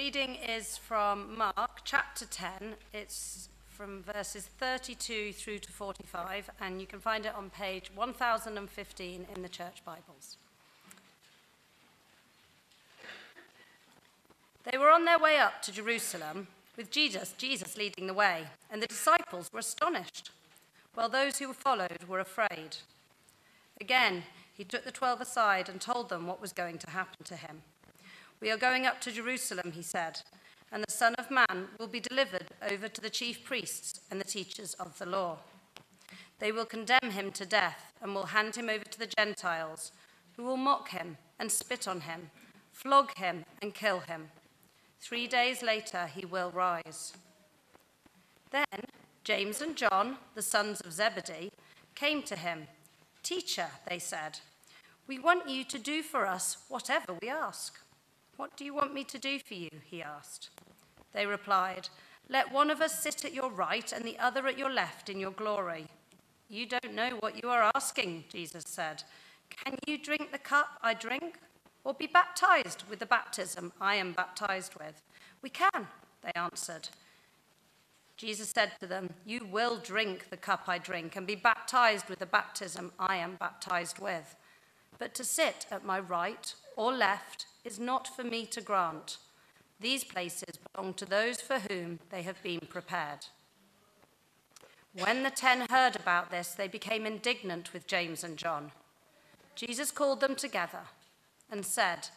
reading is from Mark chapter 10. It's from verses 32 through to 45, and you can find it on page 1015 in the Church Bibles. They were on their way up to Jerusalem with Jesus, Jesus leading the way, and the disciples were astonished, while those who followed were afraid. Again, he took the twelve aside and told them what was going to happen to him. We are going up to Jerusalem, he said, and the Son of Man will be delivered over to the chief priests and the teachers of the law. They will condemn him to death and will hand him over to the Gentiles, who will mock him and spit on him, flog him and kill him. Three days later, he will rise. Then James and John, the sons of Zebedee, came to him. Teacher, they said, we want you to do for us whatever we ask. What do you want me to do for you? He asked. They replied, Let one of us sit at your right and the other at your left in your glory. You don't know what you are asking, Jesus said. Can you drink the cup I drink? Or be baptized with the baptism I am baptized with? We can, they answered. Jesus said to them, You will drink the cup I drink and be baptized with the baptism I am baptized with. But to sit at my right or left is not for me to grant. These places belong to those for whom they have been prepared. When the ten heard about this, they became indignant with James and John. Jesus called them together and said,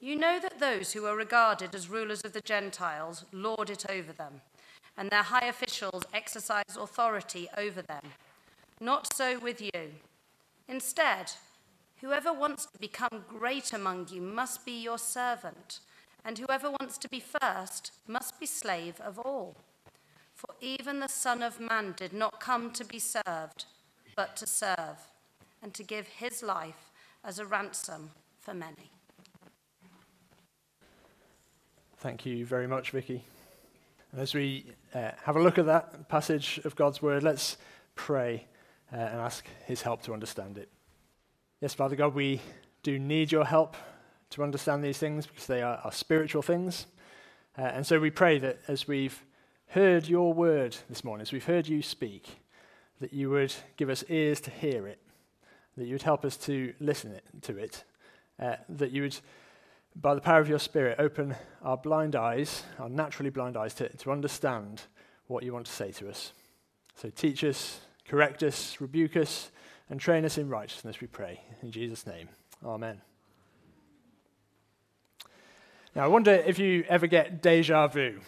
You know that those who are regarded as rulers of the Gentiles lord it over them, and their high officials exercise authority over them. Not so with you. Instead, Whoever wants to become great among you must be your servant, and whoever wants to be first must be slave of all. For even the Son of Man did not come to be served, but to serve, and to give his life as a ransom for many. Thank you very much, Vicky. And as we uh, have a look at that passage of God's word, let's pray uh, and ask his help to understand it. Yes, Father God, we do need your help to understand these things because they are, are spiritual things. Uh, and so we pray that as we've heard your word this morning, as we've heard you speak, that you would give us ears to hear it, that you would help us to listen it, to it, uh, that you would, by the power of your Spirit, open our blind eyes, our naturally blind eyes, to, to understand what you want to say to us. So teach us, correct us, rebuke us, and train us in righteousness, we pray. In Jesus' name, amen. Now, I wonder if you ever get deja vu.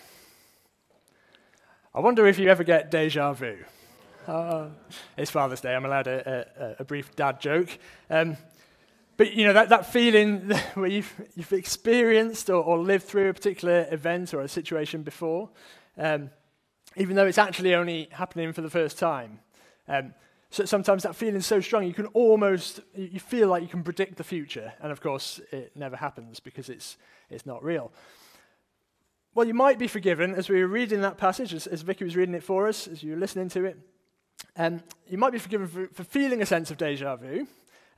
I wonder if you ever get deja vu. Uh, it's Father's Day. I'm allowed a, a, a brief dad joke. Um, but you know that, that feeling where you've, you've experienced or, or, lived through a particular event or a situation before, um, even though it's actually only happening for the first time. Um, so sometimes that feeling is so strong you can almost you feel like you can predict the future. And of course it never happens because it's it's not real. Well you might be forgiven. As we were reading that passage as, as vicky was reading it for us as you were listening to it um, you might be forgiven for, for feeling a sense of deja vu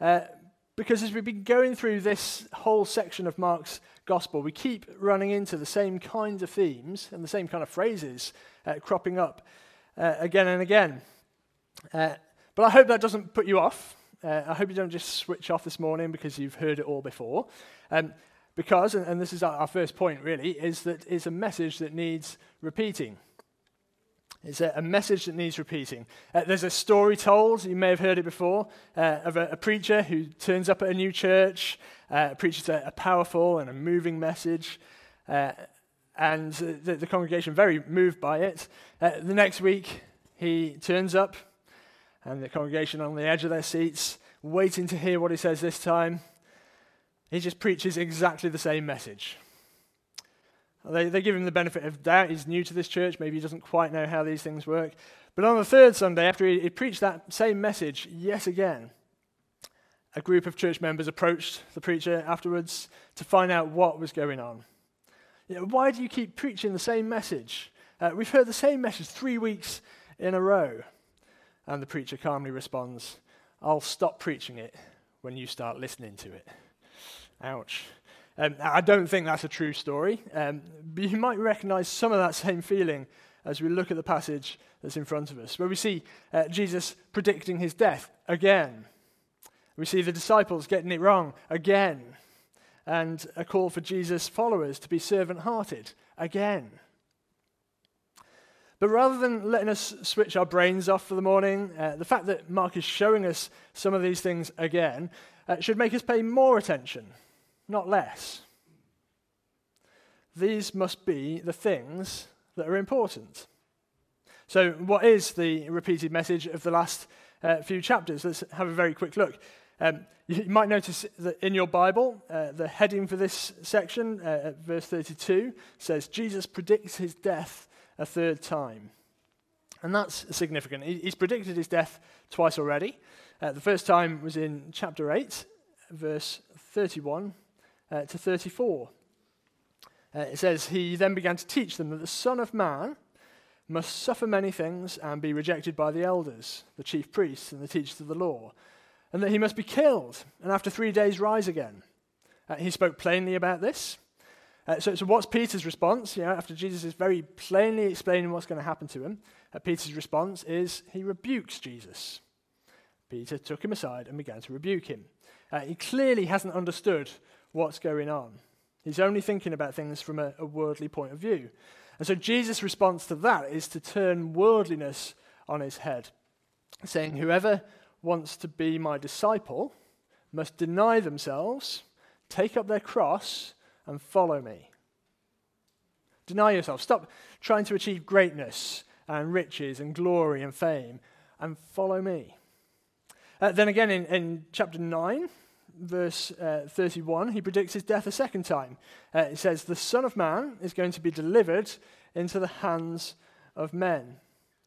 uh, because as we've been going through this whole section of mark's gospel we keep running into the same kinds of themes and the same kind of phrases uh, cropping up uh, again and again. Uh, but I hope that doesn't put you off. Uh, I hope you don't just switch off this morning because you've heard it all before. Um, because, and, and, this is our, our, first point really, is that it's a message that needs repeating. It's a, a message that needs repeating. Uh, there's a story told, you may have heard it before, uh, of a, a, preacher who turns up at a new church, uh, preaches a, a, powerful and a moving message, uh, and the, the, congregation very moved by it. Uh, the next week, he turns up and the congregation on the edge of their seats, waiting to hear what he says this time. He just preaches exactly the same message. They, they give him the benefit of doubt. He's new to this church. Maybe he doesn't quite know how these things work. But on the third Sunday, after he, he preached that same message yet again, a group of church members approached the preacher afterwards to find out what was going on. You know, why do you keep preaching the same message? Uh, we've heard the same message three weeks in a row. And the preacher calmly responds, I'll stop preaching it when you start listening to it. Ouch. Um, I don't think that's a true story, um, but you might recognize some of that same feeling as we look at the passage that's in front of us, where we see uh, Jesus predicting his death again. We see the disciples getting it wrong again, and a call for Jesus' followers to be servant hearted again. But rather than letting us switch our brains off for the morning, uh, the fact that Mark is showing us some of these things again uh, should make us pay more attention, not less. These must be the things that are important. So, what is the repeated message of the last uh, few chapters? Let's have a very quick look. Um, you, might notice that in your Bible, uh, the heading for this section, uh, verse 32, says Jesus predicts his death a third time. And that's significant. He's predicted his death twice already. Uh, the first time was in chapter 8, verse 31 uh, to 34. Uh, it says, He then began to teach them that the Son of Man must suffer many things and be rejected by the elders, the chief priests, and the teachers of the law, and that he must be killed and after three days rise again. Uh, he spoke plainly about this. Uh, so, so, what's Peter's response? You know, after Jesus is very plainly explaining what's going to happen to him, uh, Peter's response is he rebukes Jesus. Peter took him aside and began to rebuke him. Uh, he clearly hasn't understood what's going on. He's only thinking about things from a, a worldly point of view. And so Jesus' response to that is to turn worldliness on his head, saying, Whoever wants to be my disciple must deny themselves, take up their cross, and follow me. Deny yourself. Stop trying to achieve greatness and riches and glory and fame and follow me. Uh, then again, in, in chapter 9, verse uh, 31, he predicts his death a second time. Uh, it says, The Son of Man is going to be delivered into the hands of men.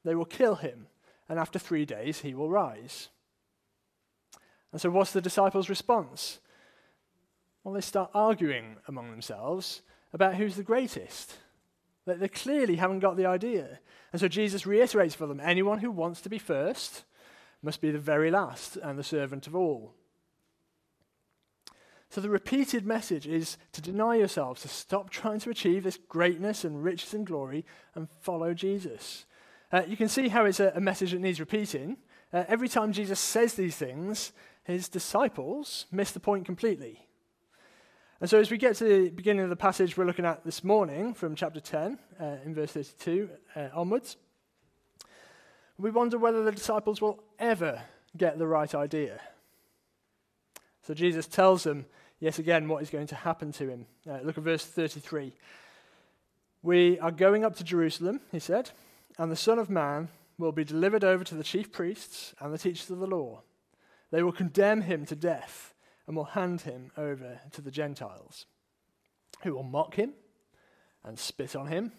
They will kill him, and after three days he will rise. And so, what's the disciples' response? Well, they start arguing among themselves about who's the greatest. They clearly haven't got the idea. And so Jesus reiterates for them anyone who wants to be first must be the very last and the servant of all. So the repeated message is to deny yourselves, to stop trying to achieve this greatness and riches and glory, and follow Jesus. Uh, you can see how it's a, a message that needs repeating. Uh, every time Jesus says these things, his disciples miss the point completely. And so, as we get to the beginning of the passage we're looking at this morning, from chapter 10, uh, in verse 32 uh, onwards, we wonder whether the disciples will ever get the right idea. So, Jesus tells them yet again what is going to happen to him. Uh, look at verse 33. We are going up to Jerusalem, he said, and the Son of Man will be delivered over to the chief priests and the teachers of the law. They will condemn him to death and will hand him over to the Gentiles, who will mock him and spit on him,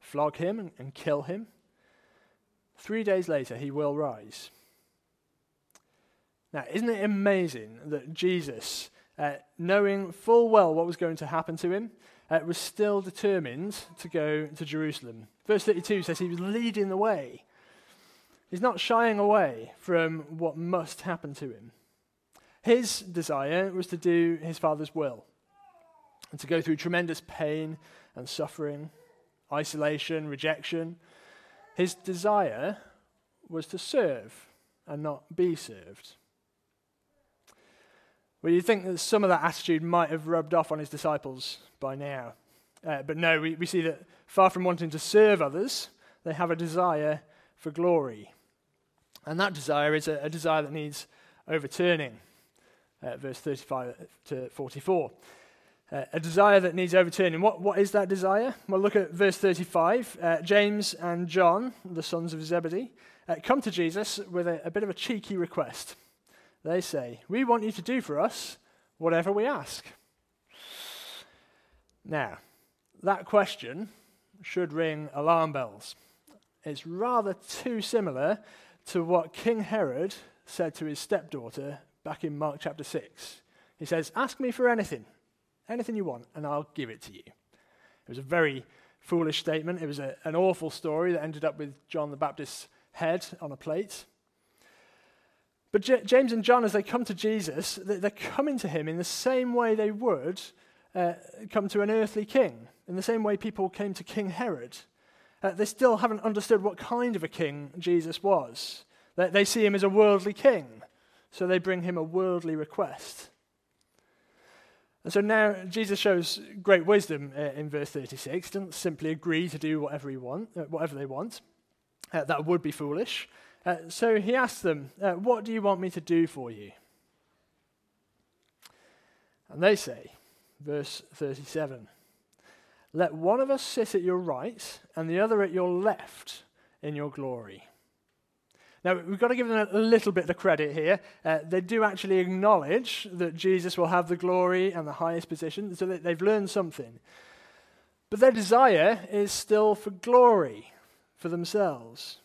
flog him and, and kill him. Three days later, he will rise. Now, isn't it amazing that Jesus, uh, knowing full well what was going to happen to him, uh, was still determined to go to Jerusalem? Verse 32 says he was leading the way. He's not shying away from what must happen to him. His desire was to do his Father's will and to go through tremendous pain and suffering, isolation, rejection. His desire was to serve and not be served. Well, you think that some of that attitude might have rubbed off on his disciples by now. Uh, but no, we, we see that far from wanting to serve others, they have a desire for glory. And that desire is a, a desire that needs overturning uh, verse 35 to 44. Uh, a desire that needs overturning. What, what is that desire? Well, look at verse 35. Uh, James and John, the sons of Zebedee, uh, come to Jesus with a, a bit of a cheeky request. They say, We want you to do for us whatever we ask. Now, that question should ring alarm bells. It's rather too similar to what King Herod said to his stepdaughter back in Mark chapter 6. He says, Ask me for anything, anything you want, and I'll give it to you. It was a very foolish statement. It was a, an awful story that ended up with John the Baptist's head on a plate. But J- James and John, as they come to Jesus, they're coming to him in the same way they would uh, come to an earthly king, in the same way people came to King Herod. Uh, they still haven't understood what kind of a king Jesus was. They, they see him as a worldly king, so they bring him a worldly request. And so now Jesus shows great wisdom uh, in verse 36. He doesn't simply agree to do whatever, he want, uh, whatever they want. Uh, that would be foolish. Uh, so he asks them, uh, What do you want me to do for you? And they say, verse 37, Let one of us sit at your right and the other at your left in your glory. Now, we've got to give them a little bit of credit here. Uh, they do actually acknowledge that Jesus will have the glory and the highest position, so they've learned something. But their desire is still for glory for themselves.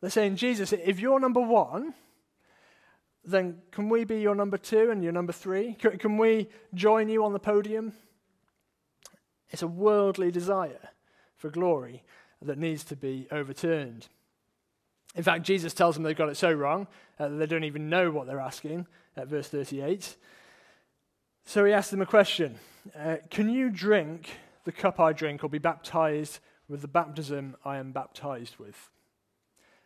They're saying, Jesus, if you're number one, then can we be your number two and your number three? Can, can we join you on the podium? It's a worldly desire for glory that needs to be overturned. In fact, Jesus tells them they've got it so wrong uh, that they don't even know what they're asking at verse 38. So he asks them a question uh, Can you drink the cup I drink or be baptized with the baptism I am baptized with?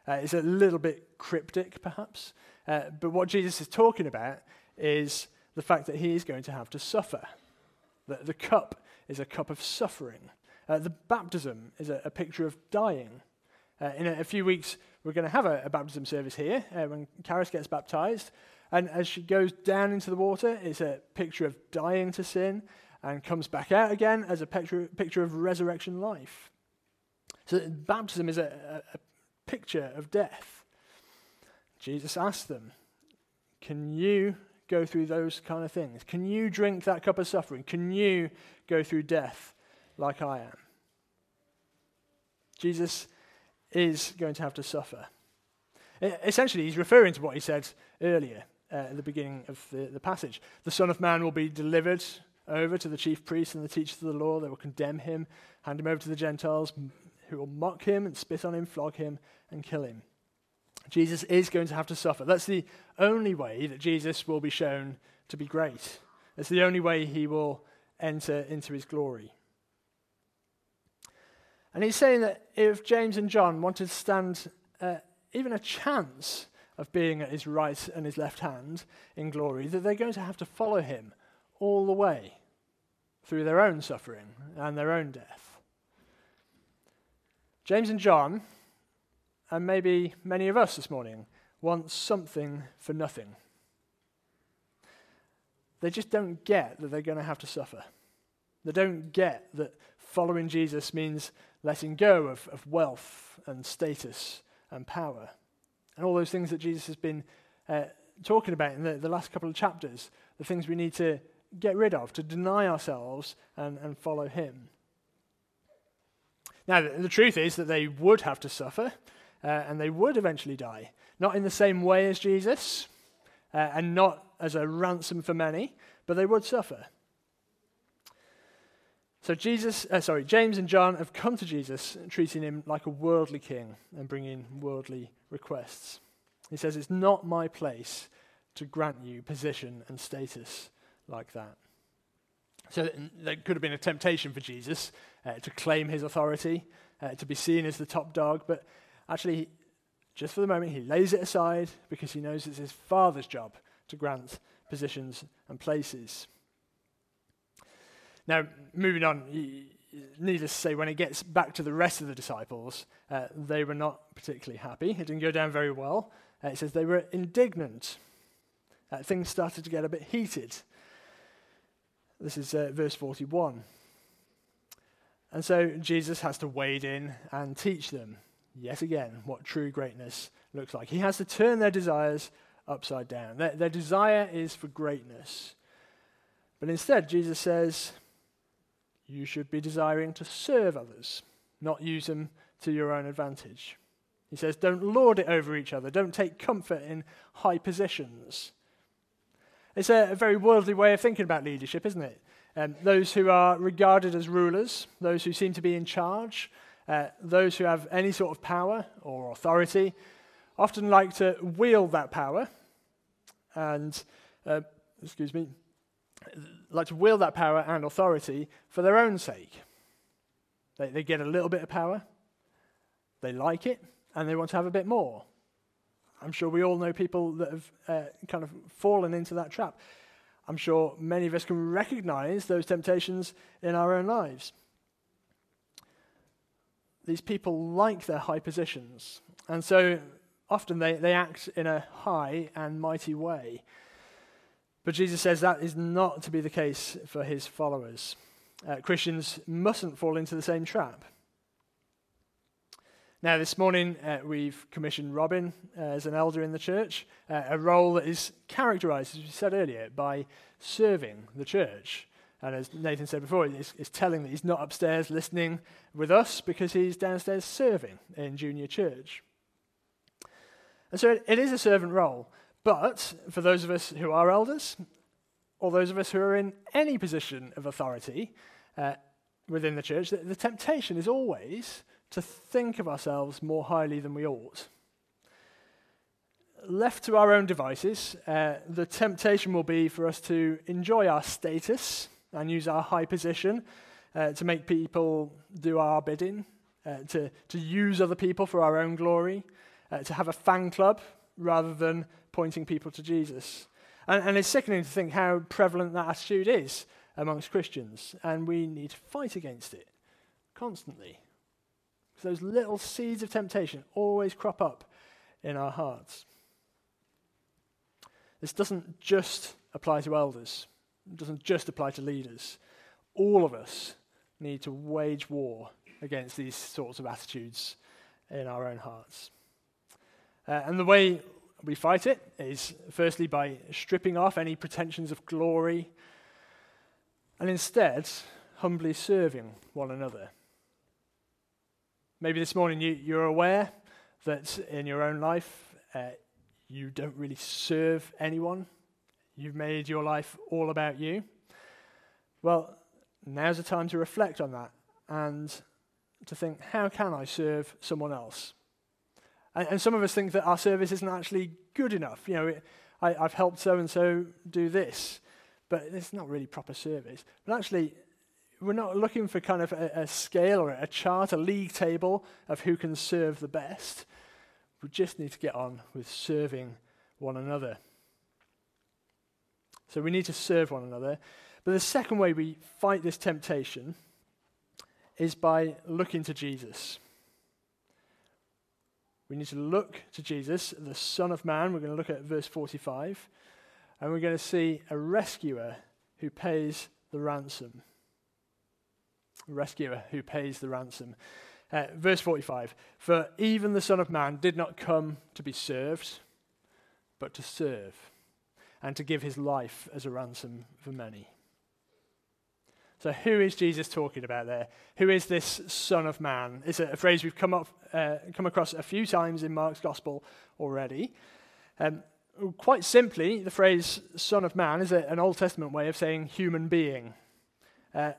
Uh, it's a little bit cryptic, perhaps, uh, but what Jesus is talking about is the fact that he is going to have to suffer. The, the cup is a cup of suffering. Uh, the baptism is a, a picture of dying. Uh, in a, a, few weeks, we're going to have a, a, baptism service here uh, when Karis gets baptized. And as she goes down into the water, it's a picture of dying to sin and comes back out again as a picture, picture of resurrection life. So baptism is a, a picture of death. Jesus asked them, Can you go through those kind of things? Can you drink that cup of suffering? Can you go through death like I am? Jesus is going to have to suffer. Essentially, he's referring to what he said earlier uh, at the beginning of the, the passage. The Son of Man will be delivered over to the chief priests and the teachers of the law. They will condemn him, hand him over to the Gentiles, who will mock him and spit on him, flog him, and kill him. Jesus is going to have to suffer. That's the only way that Jesus will be shown to be great. It's the only way he will enter into his glory. And he's saying that if James and John wanted to stand uh, even a chance of being at his right and his left hand in glory, that they're going to have to follow him all the way through their own suffering and their own death. James and John, and maybe many of us this morning, want something for nothing. They just don't get that they're going to have to suffer. They don't get that following Jesus means letting go of, of wealth and status and power and all those things that Jesus has been uh, talking about in the, the last couple of chapters, the things we need to get rid of, to deny ourselves and, and follow Him. Now, the, truth is that they would have to suffer uh, and they would eventually die. Not in the same way as Jesus uh, and not as a ransom for many, but they would suffer. So Jesus, uh, sorry, James and John have come to Jesus, treating him like a worldly king and bringing worldly requests. He says, "It's not my place to grant you position and status like that." So there could have been a temptation for Jesus uh, to claim his authority, uh, to be seen as the top dog, but actually, just for the moment, he lays it aside because he knows it's his Father's job to grant positions and places. Now, moving on, needless to say, when it gets back to the rest of the disciples, uh, they were not particularly happy. It didn't go down very well. Uh, it says they were indignant. Uh, things started to get a bit heated. This is uh, verse 41. And so Jesus has to wade in and teach them, yet again, what true greatness looks like. He has to turn their desires upside down. Their, their desire is for greatness. But instead, Jesus says, you should be desiring to serve others, not use them to your own advantage. He says, don't lord it over each other, don't take comfort in high positions. It's a, a very worldly way of thinking about leadership, isn't it? Um, those who are regarded as rulers, those who seem to be in charge, uh, those who have any sort of power or authority, often like to wield that power and, uh, excuse me, like to wield that power and authority for their own sake. They, they get a little bit of power, they like it, and they want to have a bit more. I'm sure we all know people that have uh, kind of fallen into that trap. I'm sure many of us can recognize those temptations in our own lives. These people like their high positions, and so often they, they act in a high and mighty way. But Jesus says that is not to be the case for his followers. Uh, Christians mustn't fall into the same trap. Now, this morning uh, we've commissioned Robin uh, as an elder in the church, uh, a role that is characterized, as we said earlier, by serving the church. And as Nathan said before, it's, it's telling that he's not upstairs listening with us because he's downstairs serving in junior church. And so it, it is a servant role. But for those of us who are elders, or those of us who are in any position of authority uh, within the church, the, the temptation is always to think of ourselves more highly than we ought. Left to our own devices, uh, the temptation will be for us to enjoy our status and use our high position uh, to make people do our bidding, uh, to, to use other people for our own glory, uh, to have a fan club rather than pointing people to Jesus. And, and it's sickening to think how prevalent that attitude is amongst Christians, and we need to fight against it constantly. So those little seeds of temptation always crop up in our hearts. This doesn't just apply to elders, it doesn't just apply to leaders. All of us need to wage war against these sorts of attitudes in our own hearts. Uh, and the way we fight it is firstly by stripping off any pretensions of glory and instead humbly serving one another. Maybe this morning you, you're aware that in your own life uh, you don't really serve anyone. You've made your life all about you. Well, now's the time to reflect on that and to think, how can I serve someone else? And, and some of us think that our service isn't actually good enough. You know, it, I, I've helped so and so do this, but it's not really proper service. But actually, we're not looking for kind of a, a scale or a chart, a league table of who can serve the best. We just need to get on with serving one another. So we need to serve one another. But the second way we fight this temptation is by looking to Jesus. We need to look to Jesus, the Son of Man. We're going to look at verse 45. And we're going to see a rescuer who pays the ransom. A rescuer who pays the ransom. Uh, verse 45 For even the Son of Man did not come to be served, but to serve, and to give his life as a ransom for many. So, who is Jesus talking about there? Who is this Son of Man? It's a, phrase we've come, up, uh, come across a few times in Mark's Gospel already. Um, quite simply, the phrase Son of Man is a, an Old Testament way of saying human being. Uh,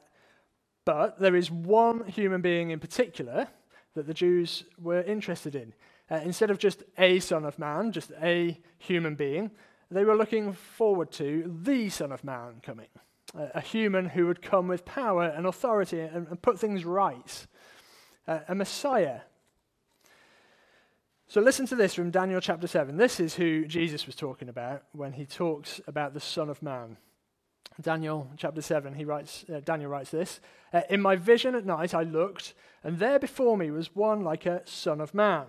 but there is one human being in particular that the Jews were interested in. Uh, instead of just a Son of Man, just a human being, they were looking forward to the Son of Man coming a human who would come with power and authority and, and put things right, a Messiah. So listen to this from Daniel chapter 7. This is who Jesus was talking about when he talks about the Son of Man. Daniel chapter 7, he writes, uh, Daniel writes this uh, In my vision at night I looked, and there before me was one like a Son of Man,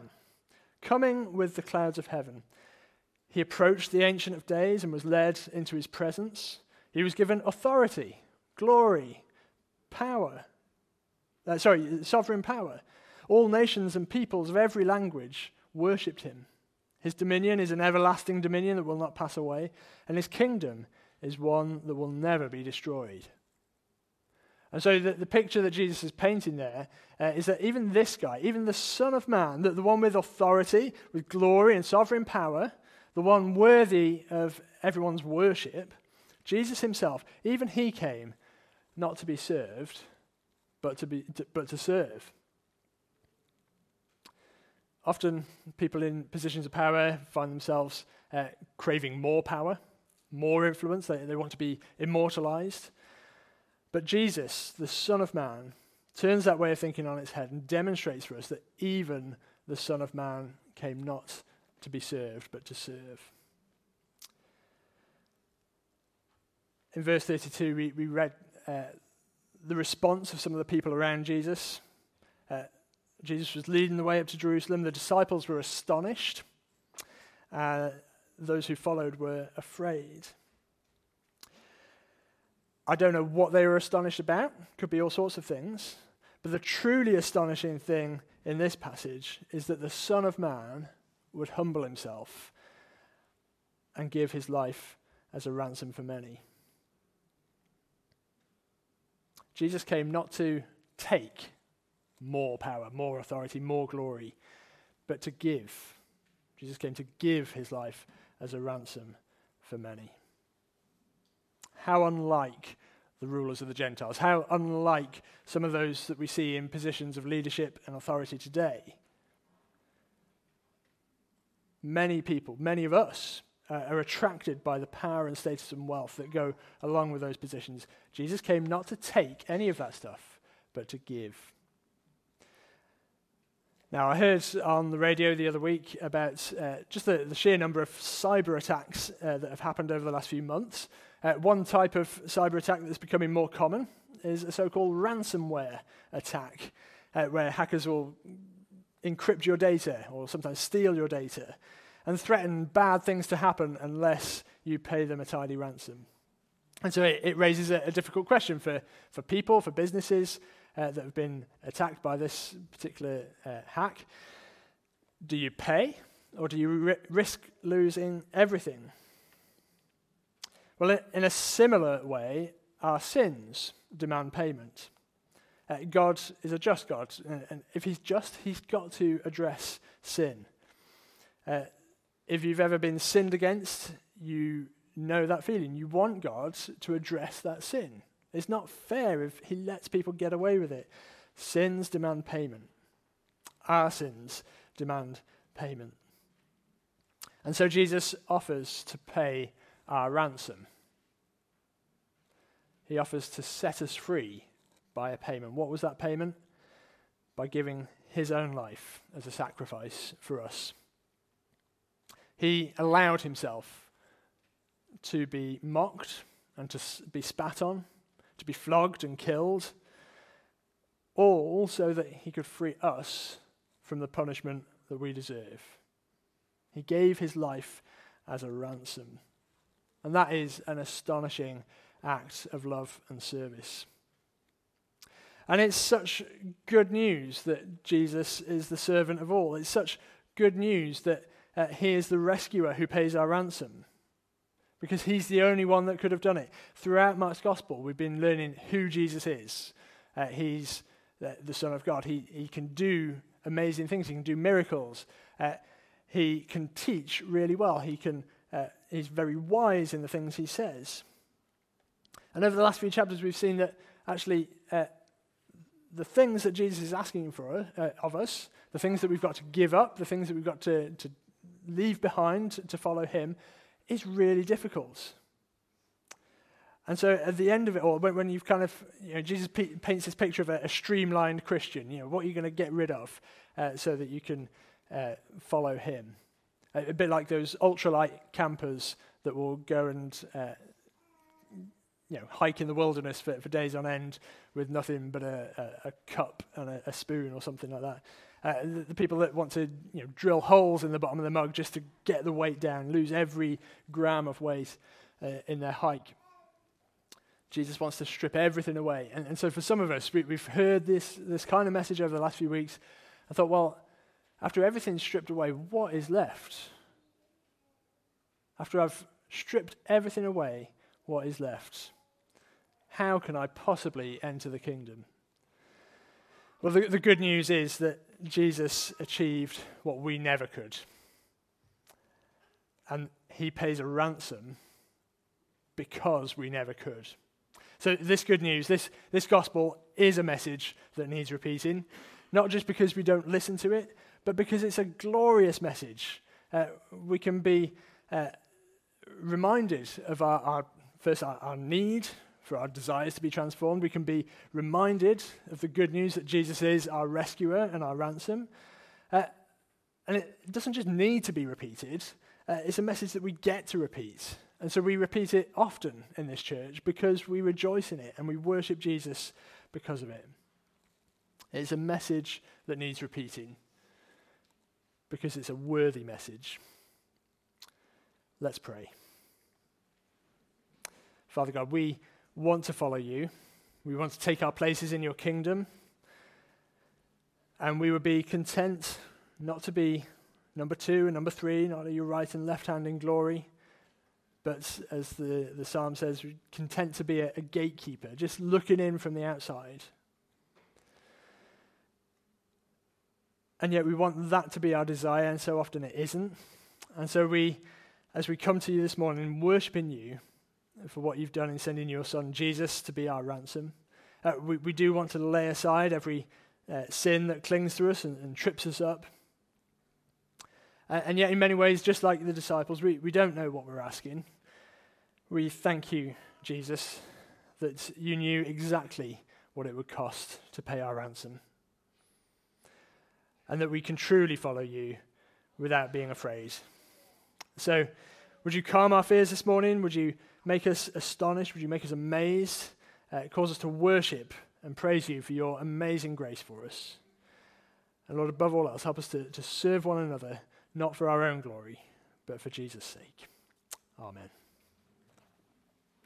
coming with the clouds of heaven. He approached the Ancient of Days and was led into his presence. He was given authority, glory, power. Uh, sorry, sovereign power. All nations and peoples of every language worshipped him. His dominion is an everlasting dominion that will not pass away, and his kingdom is one that will never be destroyed. And so the, the picture that Jesus is painting there uh, is that even this guy, even the Son of Man, the, the one with authority, with glory and sovereign power, the one worthy of everyone's worship, Jesus himself, even he came not to be served, but to, be, to, but to serve. Often, people in positions of power find themselves uh, craving more power, more influence. They, they want to be immortalized. But Jesus, the Son of Man, turns that way of thinking on its head and demonstrates for us that even the Son of Man came not to be served, but to serve. In verse 32, we, we read uh, the response of some of the people around Jesus. Uh, Jesus was leading the way up to Jerusalem. The disciples were astonished. Uh, those who followed were afraid. I don't know what they were astonished about. Could be all sorts of things. But the truly astonishing thing in this passage is that the Son of Man would humble himself and give his life as a ransom for many. Jesus came not to take more power, more authority, more glory, but to give. Jesus came to give his life as a ransom for many. How unlike the rulers of the Gentiles, how unlike some of those that we see in positions of leadership and authority today. Many people, many of us, uh, are attracted by the power and status and wealth that go along with those positions. Jesus came not to take any of that stuff, but to give. Now, I heard on the radio the other week about uh, just the, the, sheer number of cyber attacks uh, that have happened over the last few months. Uh, one type of cyber attack that's becoming more common is a so called ransomware attack, uh, where hackers will encrypt your data or sometimes steal your data and threaten bad things to happen unless you pay them a tidy ransom. And so it, it raises a, a, difficult question for, for people, for businesses uh, that have been attacked by this particular uh, hack. Do you pay or do you ri- risk losing everything? Well, in a similar way, our sins demand payment. Uh, God is a just God, and if He's just, He's got to address sin. Uh, if you've ever been sinned against, you know that feeling. You want God to address that sin. It's not fair if He lets people get away with it. Sins demand payment. Our sins demand payment. And so Jesus offers to pay our ransom. He offers to set us free by a payment. What was that payment? By giving his own life as a sacrifice for us. He allowed himself to be mocked and to be spat on, to be flogged and killed, all so that he could free us from the punishment that we deserve. He gave his life as a ransom. And that is an astonishing act of love and service. And it's such good news that Jesus is the servant of all. It's such good news that uh, he is the rescuer who pays our ransom because he's the only one that could have done it. Throughout Mark's gospel, we've been learning who Jesus is. Uh, he's the, the, Son of God. He, he can do amazing things, he can do miracles. Uh, he can teach really well. He can, uh, he's very wise in the things he says. And over the last few chapters, we've seen that actually uh, the things that Jesus is asking for uh, of us, the things that we've got to give up, the things that we've got to, to leave behind to follow him is really difficult. And so at the end of it all, when, when you've kind of, you know, Jesus p- paints this picture of a, a, streamlined Christian, you know, what are you going to get rid of uh, so that you can uh, follow him? A, a, bit like those ultralight campers that will go and, uh, you know, hike in the wilderness for, for days on end with nothing but a, a, a cup and a, spoon or something like that. Uh, the, the, people that want to you know, drill holes in the bottom of the mug just to get the weight down, lose every gram of weight uh, in their hike. Jesus wants to strip everything away. And, and so for some of us, we, have heard this, this kind of message over the last few weeks. I thought, well, after everything's stripped away, what is left? After I've stripped everything away, what is left? How can I possibly enter the kingdom? Well, the, the good news is that Jesus achieved what we never could. And he pays a ransom because we never could. So, this good news, this, this gospel is a message that needs repeating, not just because we don't listen to it, but because it's a glorious message. Uh, we can be uh, reminded of our, our first, our, our, need for our desires to be transformed. We can be reminded of the good news that Jesus is our rescuer and our ransom. Uh, and it doesn't just need to be repeated, uh, it's a message that we get to repeat. And so we repeat it often in this church because we rejoice in it and we worship Jesus because of it. It's a message that needs repeating because it's a worthy message. Let's pray. Father God, we want to follow you. We want to take our places in your kingdom. And we would be content not to be number two and number three, not at your right and left hand in glory, but as the, the psalm says, content to be a, a gatekeeper, just looking in from the outside. And yet we want that to be our desire, and so often it isn't. And so we, as we come to you this morning, worshiping you for what you've done in sending your son Jesus to be our ransom, uh, we, we do want to lay aside every uh, sin that clings to us and, and trips us up. Uh, and yet, in many ways, just like the disciples, we, we don't know what we're asking. We thank you, Jesus, that you knew exactly what it would cost to pay our ransom. And that we can truly follow you without being afraid. So, would you calm our fears this morning? Would you make us astonished? Would you make us amazed? Uh, cause us to worship and praise you for your amazing grace for us. And Lord, above all else, help us to, to serve one another not for our own glory, but for Jesus' sake. Amen.